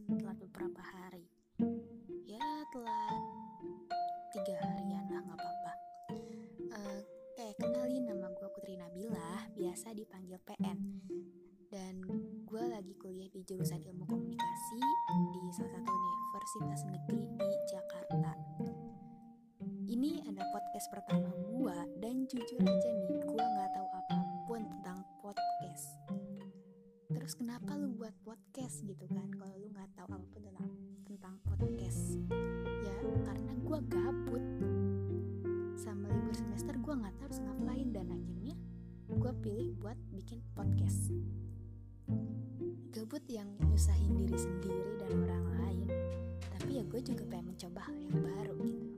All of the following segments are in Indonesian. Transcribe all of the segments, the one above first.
walaupun telat beberapa hari. Ya telat tiga harian lah nggak apa-apa. Uh, eh kenalin nama gue Putri Nabila biasa dipanggil PN dan gue lagi kuliah di jurusan ilmu komunikasi di salah satu universitas negeri di Jakarta. Ini ada podcast pertama gue dan jujur aja nih gue nggak tahu apa pun terus kenapa lu buat podcast? Gitu kan. Kalau lu nggak tahu apa pun tentang tentang podcast ya karena gue gabut. Sama libur semester gue nggak tahu harus ngapain. Dan akhirnya gue pilih buat bikin podcast. Gabut yang nyusahin diri sendiri dan orang lain. Tapi ya gue juga pengen mencoba hal yang baru gitu.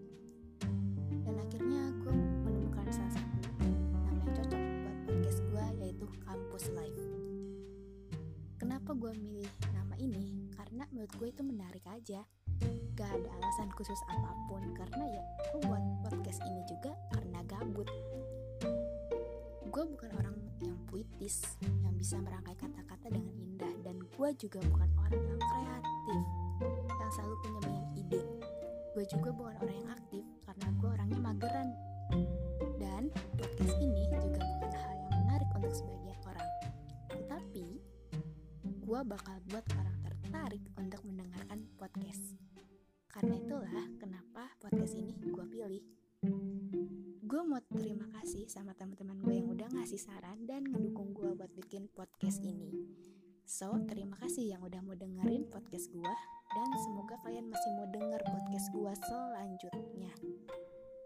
Dan akhirnya gue menemukan salah satu nama yang cocok buat podcast gue yaitu Campus Life kenapa gue milih nama ini? Karena menurut gue itu menarik aja. Gak ada alasan khusus apa pun karena ya gue buat podcast ini juga karena gabut. Gue bukan orang yang puitis yang bisa merangkai kata-kata dengan indah dan gue juga bukan orang yang kreatif yang selalu punya banyak ide. Gue juga bukan orang yang aktif gue bakal buat orang tertarik untuk mendengarkan podcast. Karena itulah kenapa podcast ini gue pilih. Gue mau terima kasih sama teman-teman gue yang udah ngasih saran dan ngedukung gue buat bikin podcast ini. So terima kasih yang udah mau dengerin podcast gue dan semoga kalian masih mau denger podcast gue selanjutnya